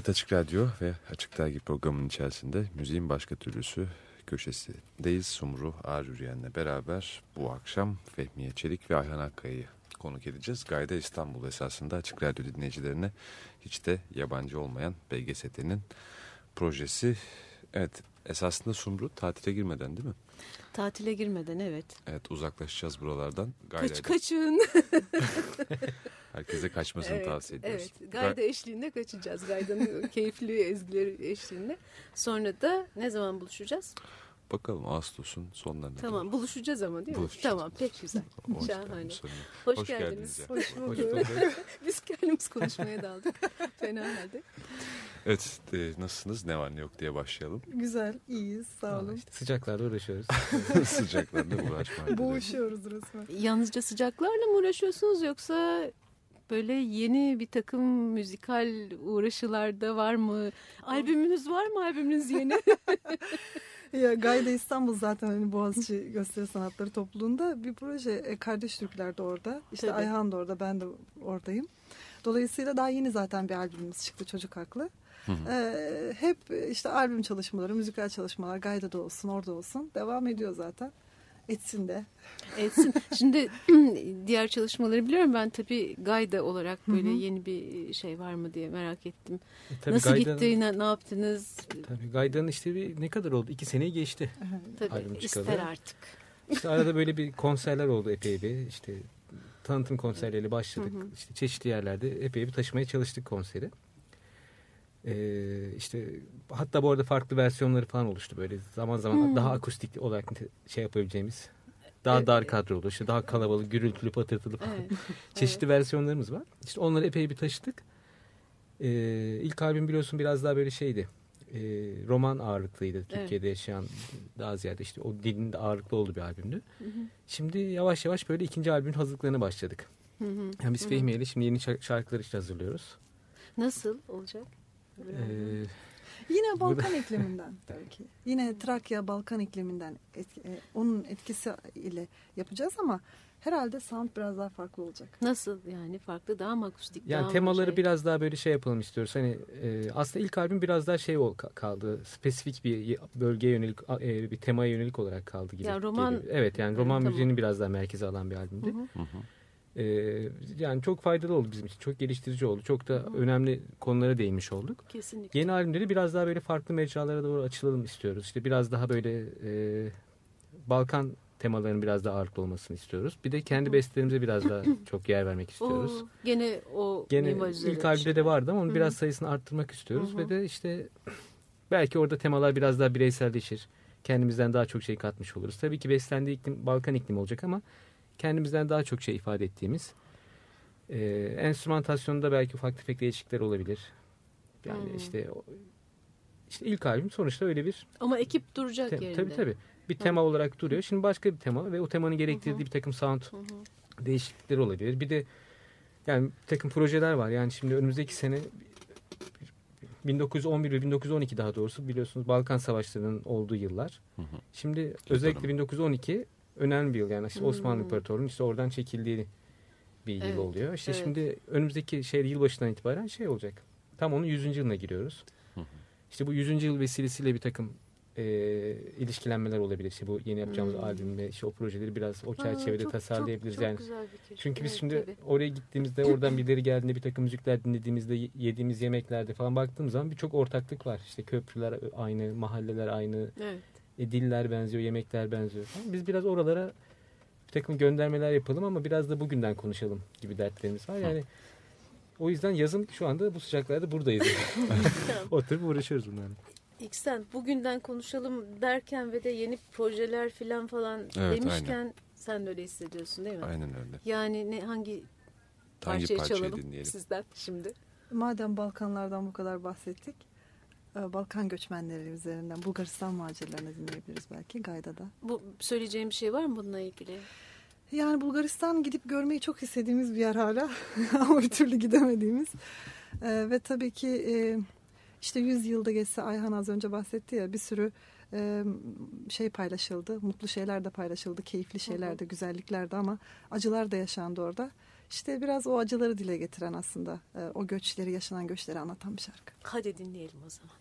Evet Açık Radyo ve Açık Dergi programının içerisinde müziğin başka türlüsü köşesindeyiz. Sumru Ağır Yürüyen'le beraber bu akşam Fehmiye Çelik ve Ayhan Akkaya'yı konuk edeceğiz. Gayda İstanbul esasında Açık Radyo dinleyicilerine hiç de yabancı olmayan BGST'nin projesi. Evet esasında Sumru tatile girmeden değil mi? Tatile girmeden evet. Evet uzaklaşacağız buralardan. Kaç, kaçın. Herkese kaçmasını evet, tavsiye ediyoruz. Evet gayda eşliğinde kaçacağız. Gayda'nın keyifli ezgileri eşliğinde. Sonra da ne zaman buluşacağız? Bakalım Ağustos'un sonlarına. Tamam doğru. buluşacağız ama değil mi? Buluşacağız. Tamam pek güzel. Hoş Şahane. Hoş, Hoş geldiniz. geldiniz Hoş bulduk. Biz kendimiz konuşmaya daldık. Fena halde. Evet e, nasılsınız ne var ne yok diye başlayalım. Güzel, iyiyiz. Sağ olun. İşte sıcaklarda uğraşıyoruz. Sıcaklarla uğraşmayın. Boğuşuyoruz resmen. Yalnızca sıcaklarla mı uğraşıyorsunuz yoksa böyle yeni bir takım müzikal uğraşılarda var mı? Albümünüz var mı albümünüz yeni? Ya Gayda İstanbul zaten hani Boğaziçi Gösteri Sanatları Topluluğu'nda bir proje. E, Kardeş Türkler de orada. İşte Tabii. Ayhan da orada, ben de oradayım. Dolayısıyla daha yeni zaten bir albümümüz çıktı Çocuk Haklı. Ee, hep işte albüm çalışmaları, müzikal çalışmalar Gayda'da olsun, orada olsun. Devam ediyor zaten. Etsin de. Etsin. Şimdi diğer çalışmaları biliyorum ben tabii Gayda olarak böyle Hı hı. yeni bir şey var mı diye merak ettim. E, tabii Nasıl gitti, ne, ne yaptınız? Tabii Gayda'nın işte bir ne kadar oldu? İki seneyi geçti. Tabii çıkalı. ister artık. İşte arada böyle bir konserler oldu epey bir. İşte tanıtım konserleriyle başladık. Hı hı. İşte çeşitli yerlerde epey bir taşımaya çalıştık konseri. Ee, işte hatta bu arada farklı versiyonları falan oluştu böyle zaman zaman Hmm. daha akustik olarak şey yapabileceğimiz daha Evet. dar kadrolu işte daha kalabalık gürültülü patırtılı falan Evet. çeşitli versiyonlarımız var. İşte onları epey bir taşıdık. Ee, ilk albüm biliyorsun biraz daha böyle şeydi. Ee, roman ağırlıklıydı. Türkiye'de yaşayan daha ziyade işte o dilin de ağırlıklı olduğu bir albümdü. Hı hı. Şimdi yavaş yavaş böyle ikinci albümün hazırlıklarına başladık. Hı hı. Yani biz. Fehmiye ile şimdi yeni şark- şarkılar işte hazırlıyoruz. Nasıl olacak? Ee, Yine Balkan ikliminden belki. Yine Trakya, Balkan ikliminden etki- e, onun etkisi ile yapacağız ama herhalde sound biraz daha farklı olacak. Nasıl yani farklı daha mı akustik? daha yani mı temaları şey? biraz daha böyle şey yapalım istiyoruz. Hani e, aslında ilk albüm biraz daha şey ol, ka- kaldı. Spesifik bir bölgeye yönelik e, bir temaya yönelik olarak kaldı gibi. Ya roman- geliyor. Evet yani roman Tamam. müziğini biraz daha merkeze alan bir albümdü. Hı hı. Hı hı. E, yani çok faydalı oldu bizim için. Çok geliştirici oldu. Çok da önemli konulara değinmiş olduk. Kesinlikle. Yeni albümde de biraz daha böyle farklı mecralara doğru açılalım istiyoruz. İşte biraz daha böyle e, Balkan temalarının biraz daha ağırlıklı olmasını istiyoruz. Bir de kendi bestelerimize biraz daha çok yer vermek istiyoruz. Oo, gene o Gene ilk albümde de vardı ama onu Hı. biraz sayısını arttırmak istiyoruz. Hı hı. Ve de işte belki orada temalar biraz daha bireyselleşir. Kendimizden daha çok şey katmış oluruz. Tabii ki beslendiği iklim Balkan iklimi olacak ama kendimizden daha çok şey ifade ettiğimiz. E, enstrümantasyonda belki ufak tefek değişiklikler olabilir. Yani Hı. işte işte ilk albüm sonuçta öyle bir Ama ekip duracak te- yerinde. tabii tabii bir tema olarak duruyor. Şimdi başka bir tema ve o temanın gerektirdiği Hı hı. bir takım sound Hı hı. değişiklikleri olabilir. Bir de yani bir takım projeler var. Yani şimdi önümüzdeki sene 1911 ve 1912 daha doğrusu biliyorsunuz Balkan Savaşları'nın olduğu yıllar. Hı hı. Şimdi özellikle 1912 önemli bir yıl. Yani işte Osmanlı Hmm. İmparatorluğu'nun işte oradan çekildiği bir yıl Evet, oluyor. İşte evet. şimdi önümüzdeki şey yılbaşından itibaren şey olacak. Tam onun 100. yılına giriyoruz. Hı hı. İşte bu 100. yıl vesilesiyle bir takım e, ilişkilenmeler olabilir. İşte bu yeni yapacağımız Hmm. albüm ve işte o projeleri biraz o Aa, çerçevede çok- tasarlayabiliriz. Çok, çok yani güzel fikir. çünkü biz Evet, şimdi tabii. oraya gittiğimizde oradan birileri geldiğinde bir takım müzikler dinlediğimizde ye- yediğimiz yemeklerde falan baktığımız zaman birçok ortaklık var. İşte köprüler aynı, mahalleler aynı, Evet. E, diller benziyor, yemekler benziyor falan. Biz biraz oralara bir takım göndermeler yapalım ama biraz da bugünden konuşalım gibi dertlerimiz var. Yani o yüzden yazın şu anda bu sıcaklarda buradayız. Oturup uğraşıyoruz bunlarla. İksen bugünden konuşalım derken ve de yeni projeler filan falan Evet, demişken Sen de öyle hissediyorsun değil mi? Aynen öyle. Yani ne hangi Hangi parçayı, parçayı çalalım dinleyelim? sizden şimdi? Madem Balkanlardan bu kadar bahsettik. E, Balkan göçmenleri üzerinden Bulgaristan maceralarını dinleyebiliriz belki Gayda'da. Bu söyleyeceğim bir şey var mı bununla ilgili? Yani Bulgaristan gidip görmeyi çok istediğimiz bir yer hala ama bir türlü gidemediğimiz. E, ve tabii ki e, işte 100 yılda geçse Ayhan az önce bahsetti ya bir sürü e, şey paylaşıldı. Mutlu şeyler de paylaşıldı, keyifli şeyler de, güzellikler de ama acılar da yaşandı orada. İşte biraz o acıları dile getiren aslında e, o göçleri, yaşanan göçleri anlatan bir şarkı. Hadi dinleyelim o zaman.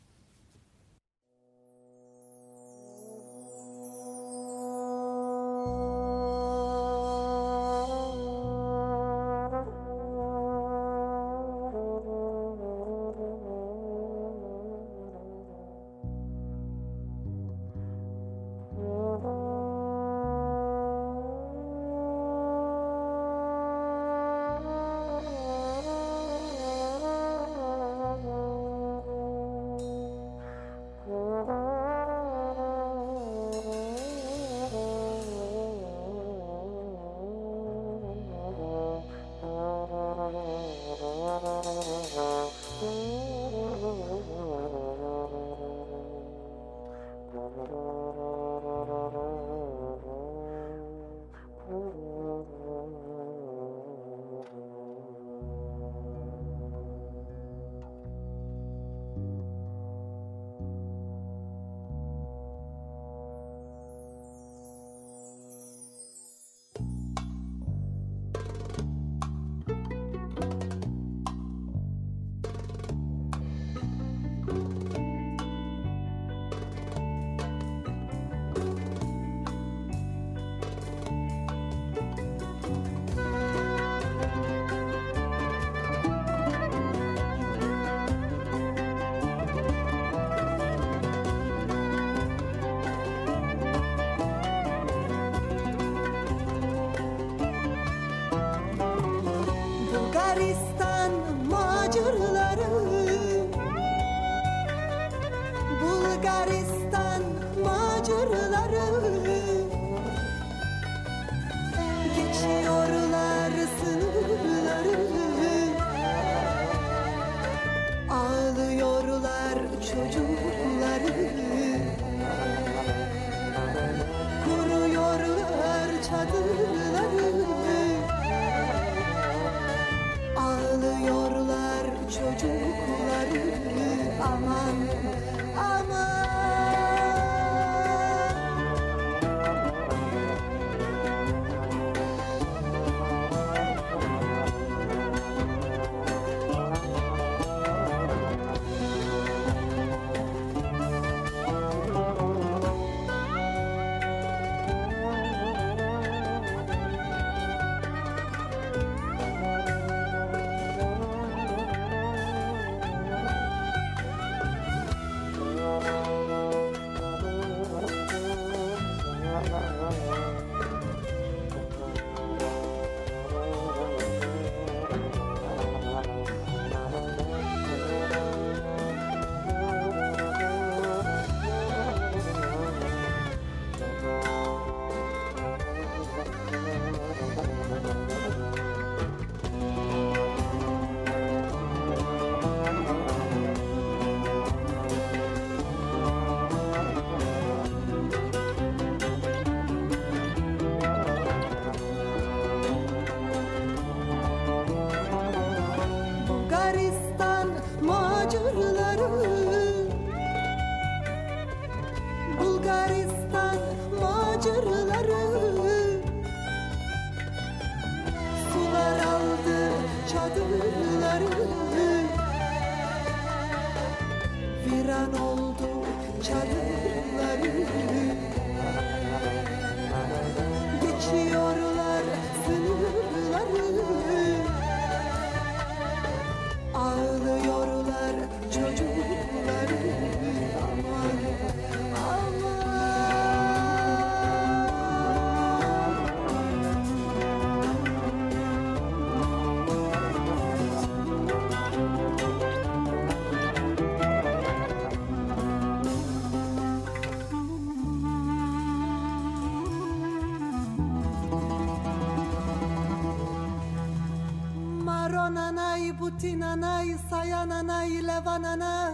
Levananay, butinanay, sayananay, levananay.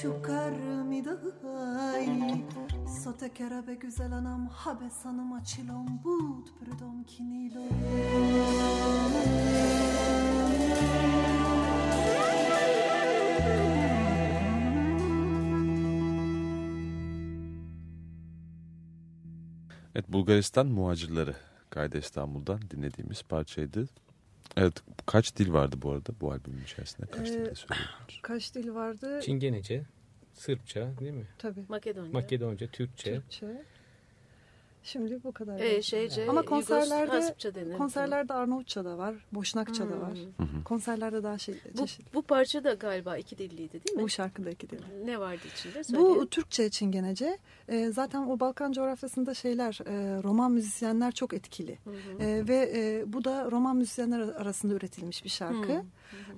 Şu karmiday, sote kere be güzel anam, habe sanım açilom, bud pırdom kinilo. Evet Bulgaristan muhacirleri Gayda İstanbul'dan dinlediğimiz parçaydı. Evet kaç dil vardı bu arada bu albümün içerisinde? Kaç Ee, dilde söylüyorsunuz? Kaç dil vardı? Çingenece, Sırpça değil mi? Tabii. Makedonya. Makedonca, Türkçe. Türkçe. Şimdi bu kadar. Ee, şeyce, Ama konserlerde denir. konserlerde Arnavutça da var, Boşnakça da Hmm. var. Konserlerde daha şey Bu, çeşitli. bu parça da galiba iki dilliydi değil mi? Bu şarkıda iki dil. Ne vardı içinde? Bu Söyleyin. Türkçe Çingenece. Ee, zaten o Balkan coğrafyasında şeyler, e, roman müzisyenler çok etkili. Hı hı. Ee, ve e, bu da roman müzisyenler arasında üretilmiş bir şarkı. Hı.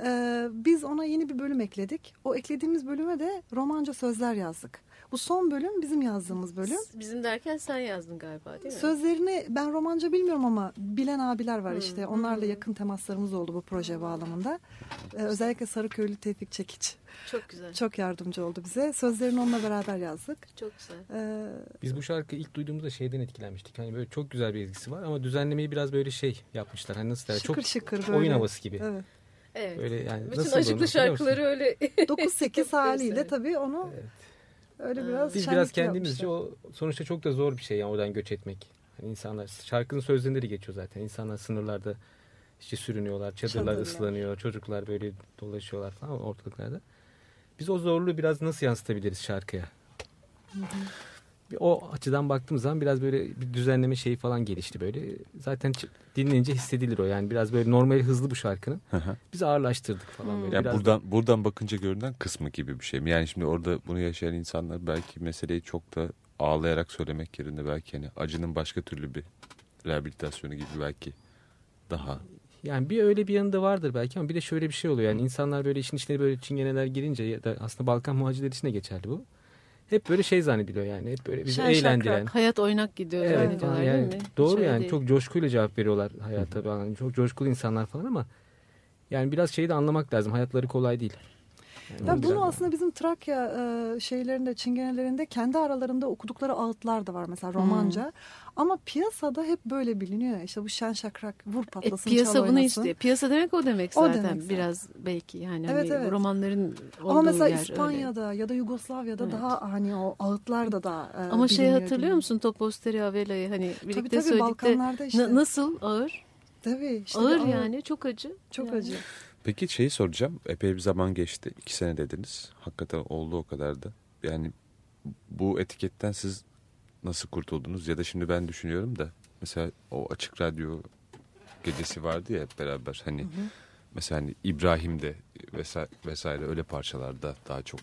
Ee, biz ona yeni bir bölüm ekledik. O eklediğimiz bölüme de romanca sözler yazdık. Bu son bölüm bizim yazdığımız bölüm. Bizim derken sen yazdın galiba değil mi? Sözlerini ben romanca bilmiyorum ama bilen abiler var Hı, işte. hı. Onlarla yakın temaslarımız oldu bu proje bağlamında. Ee, özellikle Sarıköylü Tevfik Çekiç Çok güzel. Çok, çok yardımcı oldu bize. Sözlerini onunla beraber yazdık. güzel. Ee, Biz bu şarkıyı ilk duyduğumuzda şeyden etkilenmiştik. Hani böyle çok güzel bir ezgisi var ama düzenlemeyi biraz böyle şey yapmışlar. Hani nasıl derler? şıkır Çok şıkır böyle. oyun havası gibi. Evet. Evet. Böyle yani Bütün nasıl acıklı şarkıları öyle 9-8 haliyle tabii onu Evet. Öyle Ha. biraz Biz biraz kendimizce yapmışlar. o sonuçta çok da zor bir şey yani oradan göç etmek. Hani insanlar şarkının sözlerinde de geçiyor zaten. İnsanlar sınırlarda işte sürünüyorlar, çadırlar Çadırlar. ıslanıyor, çocuklar böyle dolaşıyorlar falan ortalıklarda. Biz o zorluğu biraz nasıl yansıtabiliriz şarkıya? Bir o açıdan baktığımız zaman biraz böyle bir düzenleme şeyi falan gelişti böyle. Zaten dinlenince hissedilir o yani biraz böyle normal hızlı bu şarkının. Biz ağırlaştırdık falan böyle. Yani biraz buradan buradan bakınca görünen kısmı gibi bir şey mi? Yani şimdi orada bunu yaşayan insanlar belki meseleyi çok da ağlayarak söylemek yerine belki hani acının başka türlü bir rehabilitasyonu gibi belki daha Yani bir öyle bir yanında vardır belki ama bir de şöyle bir şey oluyor. Yani insanlar böyle işin içine böyle çingeneler girince ya da aslında Balkan muhacirleri için de geçerli bu. Hep böyle şey zannediliyor yani. Hep böyle bizi şen eğlendiren. şakrak, hayat oynak gidiyor Evet, zannediyorlar yani değil mi? doğru Hiç öyle yani değil. çok coşkuyla cevap veriyorlar hayata falan. Çok coşkulu insanlar falan ama yani biraz şeyi de anlamak lazım. Hayatları kolay değil. O Ya bunu aslında bizim Trakya e, şeylerinde, çingenelerinde kendi aralarında okudukları ağıtlar da var mesela romanca. Ama piyasada hep böyle biliniyor. İşte bu şen şakrak vur E, patlasın piyasa çal bunu istiyor. Piyasa demek o demek O zaten. demek zaten. Biraz belki yani Evet, hani evet. romanların olduğu Ama mesela yer İspanya'da ya da Yugoslavya'da Evet. daha hani o ağıtlar da da e, Ama şey hatırlıyor biliniyor. musun Toposteri Avela'yı hani birlikte Tabii tabii söyledik de Balkanlarda işte. Na- nasıl ağır? Tabii işte ağır ağır- yani çok acı. Çok Yani. acı. Peki şeyi soracağım. Epey bir zaman geçti. iki sene dediniz. Hakikaten oldu o kadar da. Yani bu etiketten siz nasıl kurtuldunuz? Ya da şimdi ben düşünüyorum da mesela o açık radyo gecesi vardı ya hep beraber. Hani mesela hani İbrahim'de vesaire, vesaire öyle parçalarda daha çok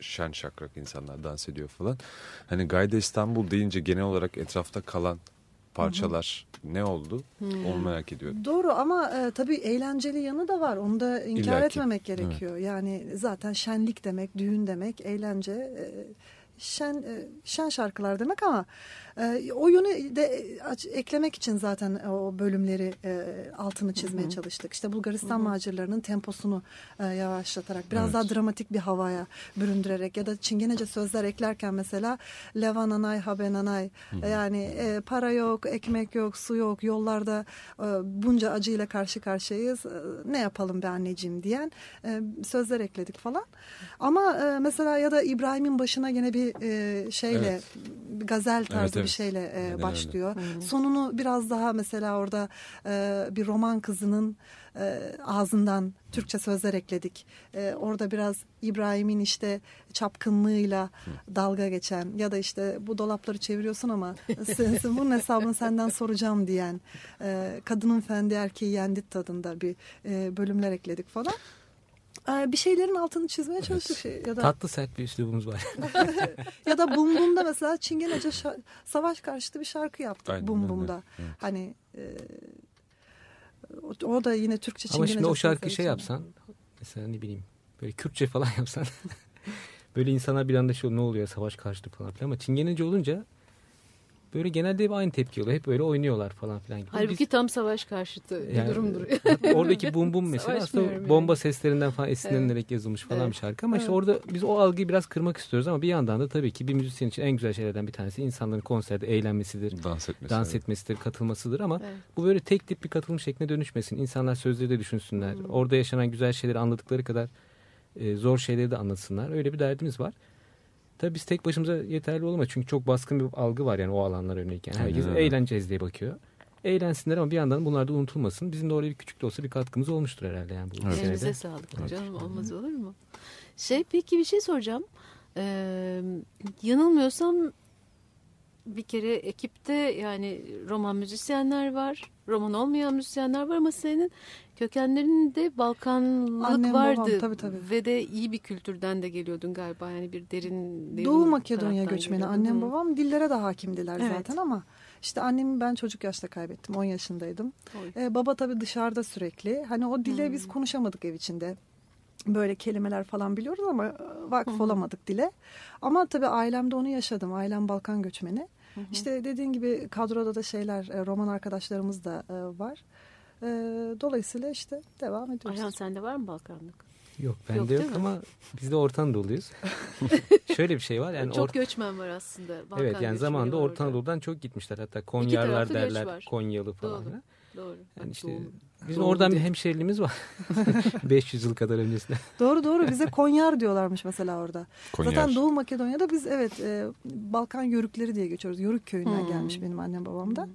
şen şakrak insanlar dans ediyor falan. Hani Gayda İstanbul deyince genel olarak etrafta kalan parçalar ne oldu? Onu merak ediyorum. Doğru ama e, tabii eğlenceli yanı da var. Onu da inkar İlla ki. etmemek gerekiyor. Yani zaten şenlik demek, düğün demek, eğlence, e, şen e, şen şarkılar demek ama e, o yönü de e, aç- eklemek için zaten o bölümleri e, altını çizmeye çalıştık. İşte Bulgaristan macirlarının temposunu e, yavaşlatarak, biraz Evet. daha dramatik bir havaya büründürerek ya da çingenece sözler eklerken mesela Levananay, Habenanay yani e, para yok, ekmek yok, su yok, yollarda e, bunca acıyla karşı karşıyayız. E, ne yapalım be anneciğim diyen e, sözler ekledik falan. Ama e, mesela ya da İbrahim'in başına gene bir e, şeyle Evet. gazel tarzı Evet, bir şeyle e, öyle. başlıyor. Sonunu biraz daha mesela orada e, bir roman kızının e, ağzından Türkçe sözler ekledik. E, orada biraz İbrahim'in işte çapkınlığıyla dalga geçen ya da işte bu dolapları çeviriyorsun ama sen, sen bunun hesabını senden soracağım diyen e, kadının fendi erkeği yendi tadında bir e, bölümler ekledik falan. E, bir şeylerin altını çizmeye çalıştık şey ya da Tatlı sert bir üslubumuz var. ya da Bum Bum'da mesela Çingenece şa- savaş karşıtı bir şarkı yaptık Aynen Bum. Bum'da. Evet. Hani e, o, o da yine Türkçe Ama Çingenece şimdi o şarkı şey yapsan mesela ne bileyim böyle Kürtçe falan yapsan böyle insanlar bir anda şey ne oluyor savaş karşıtı falan filan ama Çingenece olunca Böyle genelde hep aynı tepki oluyor. Hep böyle oynuyorlar falan filan gibi. Halbuki Biz- tam savaş karşıtı bir Yani, durumdur. oradaki bum bum mesela aslında yani. bomba seslerinden falan esinlenilerek yazılmış falan Evet. bir şarkı ama işte Evet. orada biz o algıyı biraz kırmak istiyoruz ama bir yandan da tabii ki bir müzisyen için en güzel şeylerden bir tanesi insanların konserde eğlenmesidir, Dans etmesi. dans evet. etmesidir, katılmasıdır ama Evet. bu böyle tek tip bir katılım şekline dönüşmesin. İnsanlar sözleri de düşünsünler. Hmm. Orada yaşanan güzel şeyleri anladıkları kadar e, zor şeyleri de anlatsınlar. Öyle bir derdimiz var. Tabii biz tek başımıza yeterli olamayız. Çünkü çok baskın bir algı var yani o alanlara yönelik. Yani herkes Aynen eğleneceğiz diye bakıyor. Eğlensinler ama bir yandan bunlar da unutulmasın. Bizim de oraya bir küçük de olsa bir katkımız olmuştur herhalde yani bu Evet. Elinize sağlık Evet. canım olmaz olur mu? Şey peki bir şey soracağım. Ee, yanılmıyorsam bir kere ekipte yani roman müzisyenler var. Roman olmayan müzisyenler var ama senin kökenlerinde Balkanlık Annem, vardı. babam, tabii, tabii. Ve de iyi bir kültürden de geliyordun galiba. Yani bir derin, derin Doğu Makedonya göçmeni. geliyordun. Annem babam dillere de hakimdiler Evet. zaten ama işte annemi ben çocuk yaşta kaybettim. 10 yaşındaydım. Oy. Ee, baba tabii dışarıda sürekli. Hani o dile Hmm. biz konuşamadık ev içinde. Böyle kelimeler falan biliyoruz ama e, vakıf Hı hı. olamadık dile. Ama tabii ailemde onu yaşadım. Ailem Balkan göçmeni. Hı hı. İşte dediğin gibi kadroda da şeyler, e, roman arkadaşlarımız da e, var. E, Dolayısıyla işte devam ediyoruz. Ayhan sende var mı Balkanlık? Yok Yok, bende yok, mi? ama biz de Orta Anadolu'yuz. Şöyle bir şey var yani Çok göçmen var aslında. Balkan Evet yani zamanında Orta. Anadolu'dan çok gitmişler. Hatta Konyalılar derler. Konyalı falan. Doğru. Doğru. Yani işte Doğu. bizim Doğu oradan bir değil. hemşeriliğimiz var. 500 yıl kadar öncesinde. Doğru doğru bize Konyar diyorlarmış mesela orada. Konyer. Zaten Doğu Makedonya'da biz evet e, Balkan Yörükleri diye geçiyoruz. Yörük köyünden Hmm. gelmiş benim annem babam da.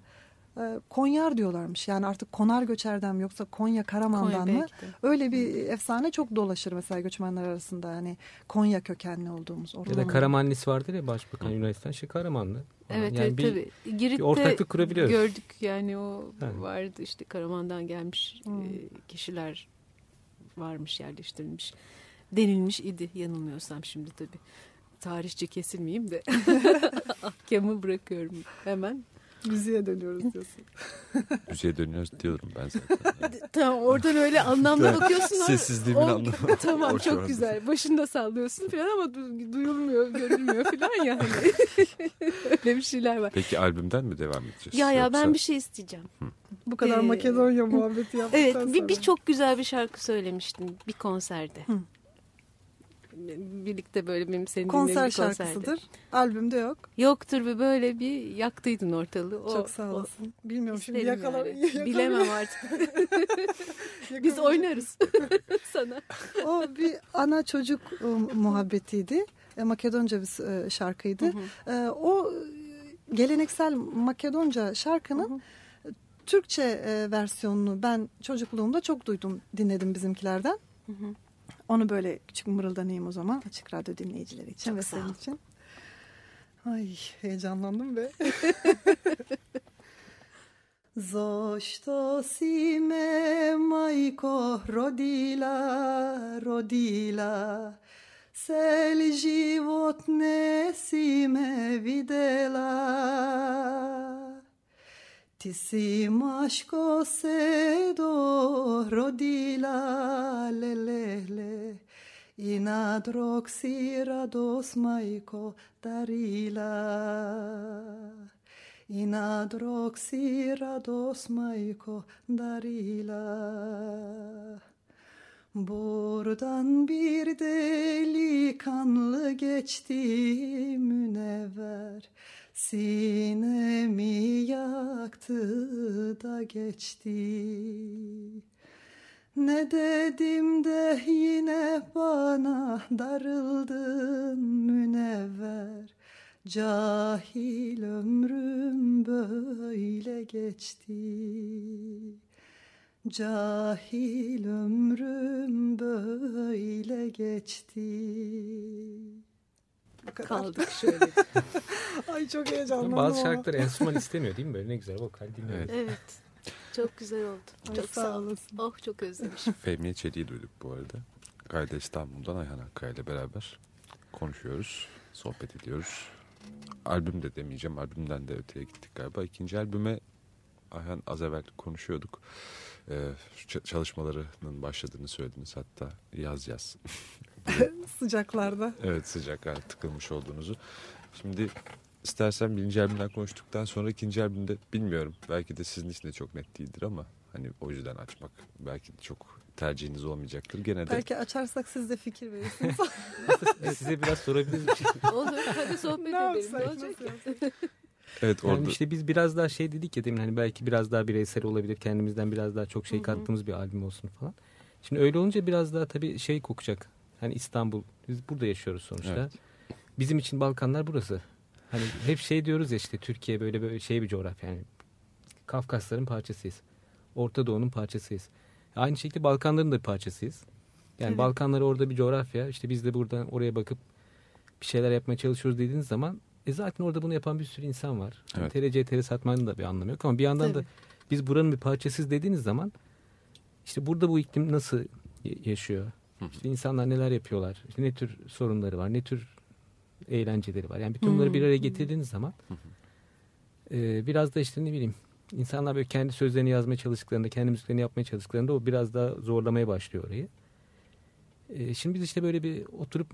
E, Konyar diyorlarmış. Yani artık Konar Göçer'den mi yoksa Konya Karaman'dan Konya mı? Öyle bir efsane çok dolaşır mesela göçmenler arasında. Hani Konya kökenli olduğumuz Ya orada. da Karamanlisi vardır ya Başbakan Yunanistan şey Karamanlı. Evet yani evet bir, tabii. Girit'te ortaklık kurabiliyoruz. gördük yani o Evet. vardı işte Karaman'dan gelmiş Hmm. e, kişiler varmış yerleştirilmiş denilmiş idi yanılmıyorsam şimdi tabii. Tarihçi kesilmeyeyim de ahkamı bırakıyorum hemen. Müziğe dönüyoruz diyorsun. Müziğe dönüyoruz diyorum ben zaten. Tamam oradan öyle anlamda bakıyorsun. Sessizliğimin O- anlamı. Tamam o şu çok anda. güzel. Başında sallıyorsun falan ama du- duyulmuyor, görülmüyor falan yani. öyle bir şeyler var. Peki albümden mi devam edeceğiz? Ya ya ben Yoksa- bir şey isteyeceğim. Bu kadar Ee, Makedonya muhabbeti yaptıktan Evet sonra. bir, bir çok güzel bir şarkı söylemiştin bir konserde. Hı. Birlikte böyle benim senin konser dinlediğim bir konserde. şarkısıdır. Albümde yok. Yoktur ve böyle bir yaktıydın ortalığı. O, Çok sağ o- olasın. Bilmiyorum şimdi yakala, yani. yakala- Bilemem artık. Biz oynarız sana. O bir ana çocuk e, muhabbetiydi. E, Makedonca bir e, şarkıydı. E, o geleneksel Makedonca şarkının Türkçe e, versiyonunu ben çocukluğumda çok duydum, dinledim bizimkilerden. Hı hı. Onu böyle küçük mırıldanayım o zaman açık radyo dinleyicileri için Çok ve senin için. Ay heyecanlandım be. Zašto si me, majko, rodila, rodila, Cel život ne si me videla. Ti si maško se do rodila, le, le, le, i na drog si radost majko darila. I na drog si radost majko darila. Buradan bir delikanlı geçti münevver Sinemi yaktı da geçti. Ne dedim de yine bana darıldın münevver. Cahil ömrüm böyle geçti. Cahil ömrüm böyle geçti. Kadar. Kaldık şöyle. Ay çok heyecanlandım Bazı şarkılar enstrüman istemiyor değil mi? Böyle ne güzel vokal dinliyor. Evet. evet. Çok güzel oldu. Ay, çok sağ sağ ol. olasın. Oh çok özlemişim. Fehmiye Çelik'i duyduk bu arada. Gayda İstanbul'dan Ayhan Akkaya ile beraber konuşuyoruz, sohbet ediyoruz. Albüm de demeyeceğim, albümden de öteye gittik galiba. İkinci albüme Ayhan az evvel konuşuyorduk. Ee, çalışmalarının başladığını söylediniz hatta yaz yaz. Sıcaklarda. Evet sıcaklar tıkılmış olduğunuzu. Şimdi istersen birinci albümden konuştuktan sonra ikinci albümde bilmiyorum. Belki de sizin için de çok net değildir ama hani o yüzden açmak belki çok tercihiniz olmayacaktır. Gene de Belki açarsak siz de fikir verirsiniz. Size biraz sorabilir miyim? Olur hadi sohbet Ne edelim. Ne olacak? evet Yani orada işte biz biraz daha şey dedik ya demin hani belki biraz daha bireysel olabilir. Kendimizden biraz daha çok şey Hı hı. kattığımız bir albüm olsun falan. Şimdi öyle olunca biraz daha tabii şey kokacak. Hani İstanbul biz burada yaşıyoruz sonuçta. Evet. Bizim için Balkanlar burası. Hani hep şey diyoruz ya işte Türkiye böyle böyle şey bir coğrafya yani. Kafkasların parçasıyız. Orta Doğu'nun parçasıyız. Aynı şekilde Balkanların da bir parçasıyız. Yani Evet. Balkanlar orada bir coğrafya. İşte biz de buradan oraya bakıp bir şeyler yapmaya çalışıyoruz dediğiniz zaman e zaten orada bunu yapan bir sürü insan var. Yani Evet. TRC TR satmanın da bir anlamı yok ama bir yandan da Tabii. biz buranın bir parçasıyız dediğiniz zaman işte burada bu iklim nasıl yaşıyor? İşte insanlar neler yapıyorlar? İşte ne tür sorunları var? Ne tür eğlenceleri var? Yani bütün bunları bir Hmm. araya getirdiğiniz zaman e, biraz da işte ne bileyim insanlar böyle kendi sözlerini yazmaya çalıştıklarında, kendi müziklerini yapmaya çalıştıklarında o biraz daha zorlamaya başlıyor orayı. E, şimdi biz işte böyle bir oturup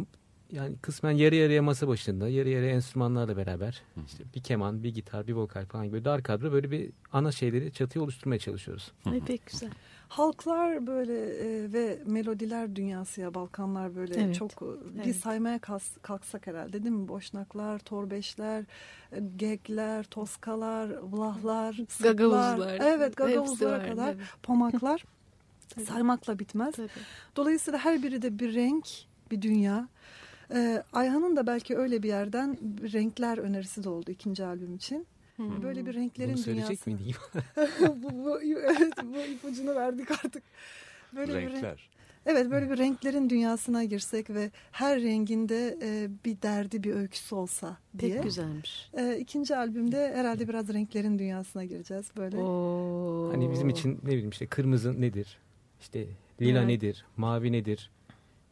yani kısmen yarı yarıya masa başında, yarı yarıya enstrümanlarla beraber işte bir keman, bir gitar, bir vokal falan gibi dar kadro böyle bir ana şeyleri çatıyı oluşturmaya çalışıyoruz. Ay pek güzel. Halklar böyle e, ve melodiler dünyası ya Balkanlar böyle Evet. çok e, Evet. bir saymaya kas- kalksak herhalde değil mi? Boşnaklar, Torbeşler, e, Gekler, Toskalar, Vlahlar, Sırplar. Gagavuzlar. Evet Gagavuzlara kadar tabii. Pomaklar Tabii. saymakla bitmez. Tabii. Dolayısıyla her biri de bir renk, bir dünya. Ee, Ayhan'ın da belki öyle bir yerden renkler önerisi de oldu ikinci albüm için. Hmm. Böyle bir renklerin Bunu söyleyecek dünyası. miydim? bu, bu, evet, bu ipucunu verdik artık. Böyle bir renk- renkler. evet böyle bir renklerin dünyasına girsek ve her renginde e, bir derdi bir öyküsü olsa diye. Pek güzelmiş. E, ikinci albümde herhalde biraz renklerin dünyasına gireceğiz böyle. Oo. Hani bizim için ne bileyim işte kırmızı nedir? İşte lila Evet. nedir? Mavi nedir?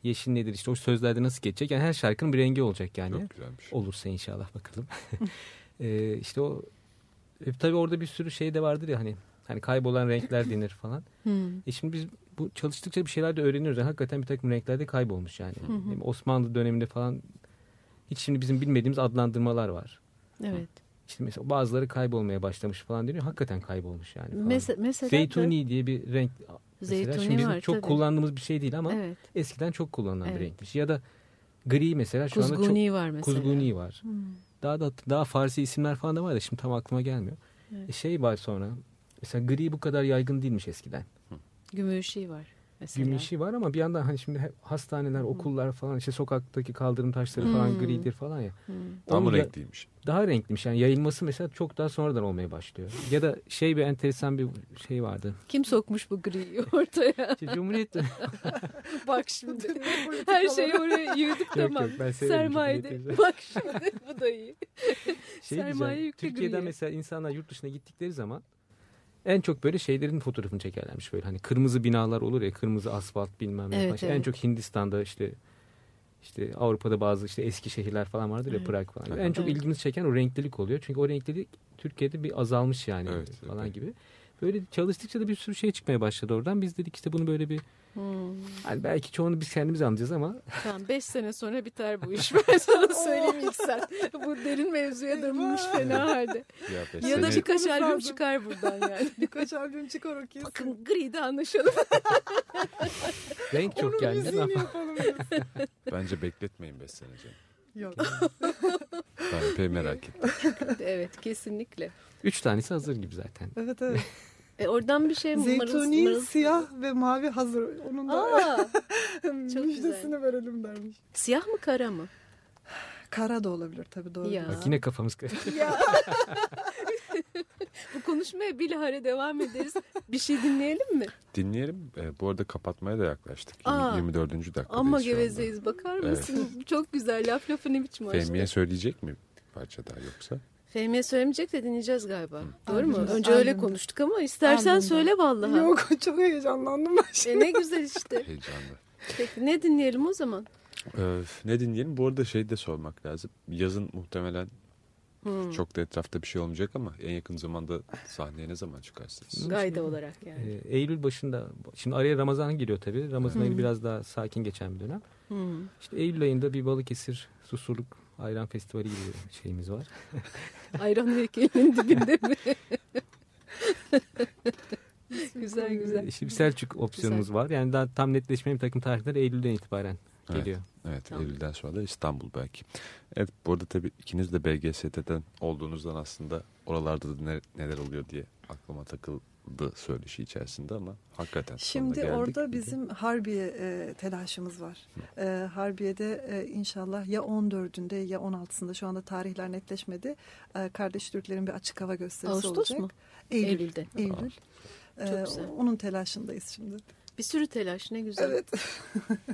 Yeşil nedir? İşte o sözlerde nasıl geçecek? Yani her şarkının bir rengi olacak yani. Çok güzelmiş. Olursa inşallah bakalım. ee, işte o e, tabii orada bir sürü şey de vardır ya hani hani kaybolan renkler denir falan. Hmm. E şimdi biz bu çalıştıkça bir şeyler de öğreniyoruz. Yani hakikaten bir takım renkler de kaybolmuş yani. Hı hı. Yani Osmanlı döneminde falan hiç şimdi bizim bilmediğimiz adlandırmalar var. Evet. İşte mesela bazıları kaybolmaya başlamış falan deniyor. Hakikaten kaybolmuş yani. Falan. Mes mesela Zeytuni diye bir renk mesela. Zeytuni Şimdi bizim var, çok tabii. kullandığımız bir şey değil ama Evet. eskiden çok kullanılan Evet. bir renkmiş. Ya da gri mesela şu anda çok Kuzguni var mesela. kuzguni var. Hmm. Daha da daha Farsi isimler falan da var da şimdi tam aklıma gelmiyor. Evet. E şey var sonra mesela gri bu kadar yaygın değilmiş eskiden. Gümüşi var mesela. Gümüşü var ama bir yandan hani şimdi hep hastaneler, okullar falan işte sokaktaki kaldırım taşları falan Hmm. gridir falan ya. Hmm. Tam Onu ya- renkliymiş. daha renkliymiş. Yani yayılması mesela çok daha sonradan olmaya başlıyor. Ya da şey bir enteresan bir şey vardı. Kim sokmuş bu griyi ortaya? İşte Cumhuriyet Bak şimdi. Her şeyi oraya yığdık Yok, tamam. yok, severim Sermayede. Bak şimdi bu da iyi. şey Sermaye yüklü Türkiye'den griye. mesela insanlar yurt dışına gittikleri zaman en çok böyle şeylerin fotoğrafını çekerlermiş böyle. Hani kırmızı binalar olur ya kırmızı asfalt bilmem ne Evet, falan. En evet. çok Hindistan'da işte işte Avrupa'da bazı işte eski şehirler falan vardır ya Evet. Prag falan. Evet. En çok Evet. ilgimizi çeken o renklilik oluyor. Çünkü o renklilik Türkiye'de bir azalmış yani Evet, falan evet. gibi. Böyle çalıştıkça da bir sürü şey çıkmaya başladı oradan. Biz dedik işte bunu böyle bir Hmm. hani belki çoğunu biz kendimiz anlayacağız ama Tamam 5 sene sonra biter bu iş. Ben sana söyleyeyim ilk sen. Bu derin mevzuya dönmüş fena halde. Ya, Ya da birkaç albüm lazım. çıkar buradan yani. Birkaç albüm çıkar o kesin. Bakın gri'de anlaşalım. renk çok yapalım biz. Bence bekletmeyin 5 sene canım. Yok. Ben epey merak ettim. evet kesinlikle. Üç tanesi hazır gibi zaten. Evet evet. E, oradan bir şey Zeytuni, mırılsın- mırılsın- siyah ve mavi hazır. Onun da Aa, müjdesini verelim dermiş. siyah mı kara mı? Kara da olabilir tabii doğru. Ya. Bak yine kafamız karıştı. Bu konuşmaya bilahare devam ederiz. Bir şey dinleyelim mi? Dinleyelim. E, bu arada kapatmaya da yaklaştık. Aa. 24. dakikadayız Ama gevezeyiz bakar mısın? Çok güzel laf lafı ne biçim açtı. Fehmiye söyleyecek mi parça daha yoksa? Fehmiye söylemeyecek de dinleyeceğiz galiba. Doğru mu? Önce öyle albümde. konuştuk ama istersen Albümde. söyle vallahi. Yok çok heyecanlandım ben şimdi. E ne güzel işte. Heyecanlı. Peki ne dinleyelim o zaman? Ee, ne dinleyelim? Bu arada şey de sormak lazım. Yazın muhtemelen Hmm. çok da etrafta bir şey olmayacak ama en yakın zamanda sahneye ne zaman çıkarsınız? Gayde olarak yani. Ee, Eylül başında, şimdi araya Ramazan giriyor tabii. Ramazan Hı. ayı biraz daha sakin geçen bir dönem. Hmm. İşte Eylül ayında bir Balıkesir Susurluk Ayran Festivali gibi şeyimiz var. Ayran heykelinin dibinde mi? güzel güzel. Şimdi Selçuk opsiyonumuz Güzel. var. Yani daha tam netleşmeyen takım tarihler Eylül'den itibaren. Geliyor. Evet Tamam. Eylül'den sonra da İstanbul belki. Evet bu arada tabii ikiniz de BGST'den olduğunuzdan aslında oralarda da ne- neler oluyor diye aklıma takıldı söyleşi içerisinde ama hakikaten Şimdi geldik. orada bizim Harbiye e, telaşımız var. E, Harbiye'de e, inşallah ya 14'ünde ya 16'sında şu anda tarihler netleşmedi. E, Kardeş Türklerin bir açık hava gösterisi Ağustos olacak. mu? Eylül. Eylül'de. Eylül. E, Çok güzel. onun telaşındayız şimdi. Bir sürü telaş ne güzel. Evet.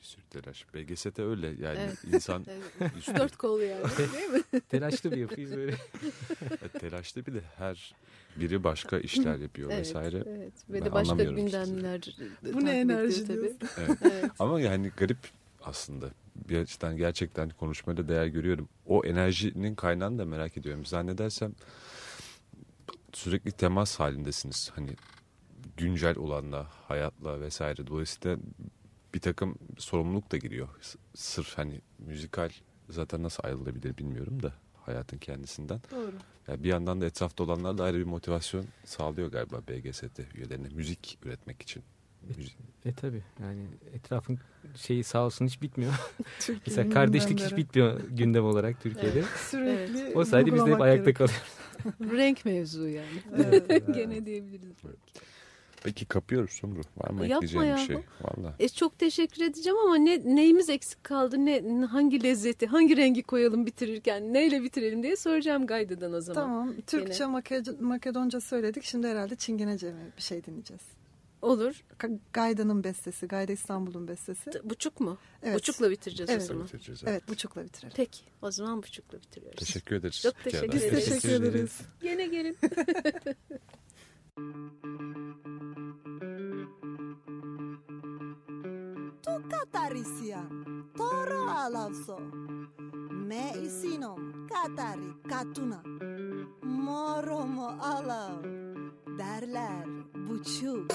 Bir sürü telaş. BGST öyle yani Evet. insan. Üç dört kol yani değil mi? Telaşlı bir yapıyız böyle. telaşlı bir de her biri başka işler yapıyor Evet, vesaire. evet. Ve Ben de başka gündemler Bu ne enerji tabii. Evet. Evet. Ama yani garip aslında. Bir açıdan gerçekten konuşmada değer görüyorum. O enerjinin kaynağını da merak ediyorum. Zannedersem sürekli temas halindesiniz. Hani güncel olanla, hayatla vesaire. Dolayısıyla bir takım sorumluluk da giriyor. Sırf hani müzikal zaten nasıl ayrılabilir bilmiyorum da hayatın kendisinden. Doğru. Yani bir yandan da etrafta olanlar da ayrı bir motivasyon sağlıyor galiba BGST üyelerine müzik üretmek için. Müzik. E tabi yani etrafın şeyi sağ olsun hiç bitmiyor. Mesela kardeşlik hiç bitmiyor gündem olarak Türkiye'de. Sürekli O sayede biz de hep ayakta kalıyoruz. Renk mevzu yani. Evet. Gene diyebiliriz. Peki kapıyoruz Sumru. Var mı Yapma ekleyeceğin bir yahu. şey? Valla. E çok teşekkür edeceğim ama ne neyimiz eksik kaldı? Ne hangi lezzeti, hangi rengi koyalım bitirirken, neyle bitirelim diye soracağım Gayda'dan o zaman. Tamam. Türkçe, Make- Makedonca söyledik. Şimdi herhalde Çingenece mi bir şey dinleyeceğiz. Olur. Gayda'nın bestesi. Gayda İstanbul'un bestesi. Buçuk mu? Evet. Buçukla bitireceğiz Evet. o zaman. Bitireceğiz. Evet buçukla bitirelim. Peki. O zaman buçukla bitiriyoruz. Teşekkür ederiz. Çok bir teşekkür daha. Biz ederiz. teşekkür ederiz. Gene gelin. Katarisian, toro alavso. Me isinom, katari, katuna. Moromo alav. Derler buçuk.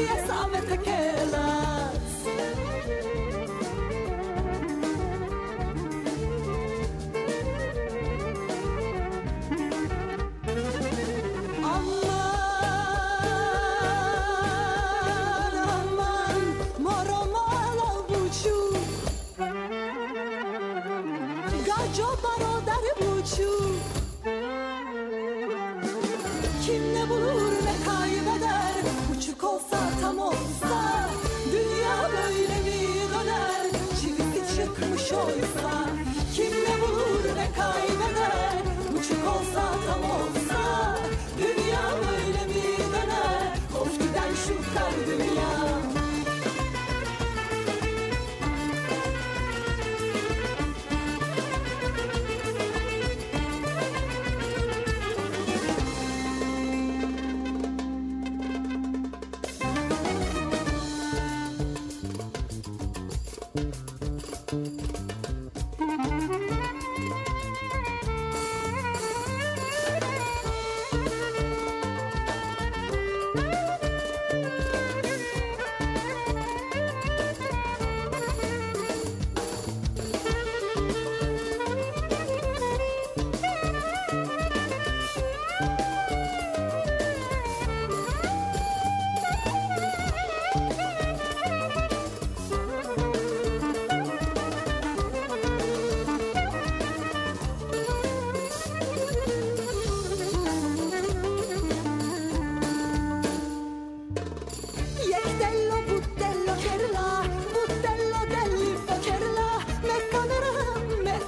Yes, I'm at the camp.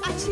아침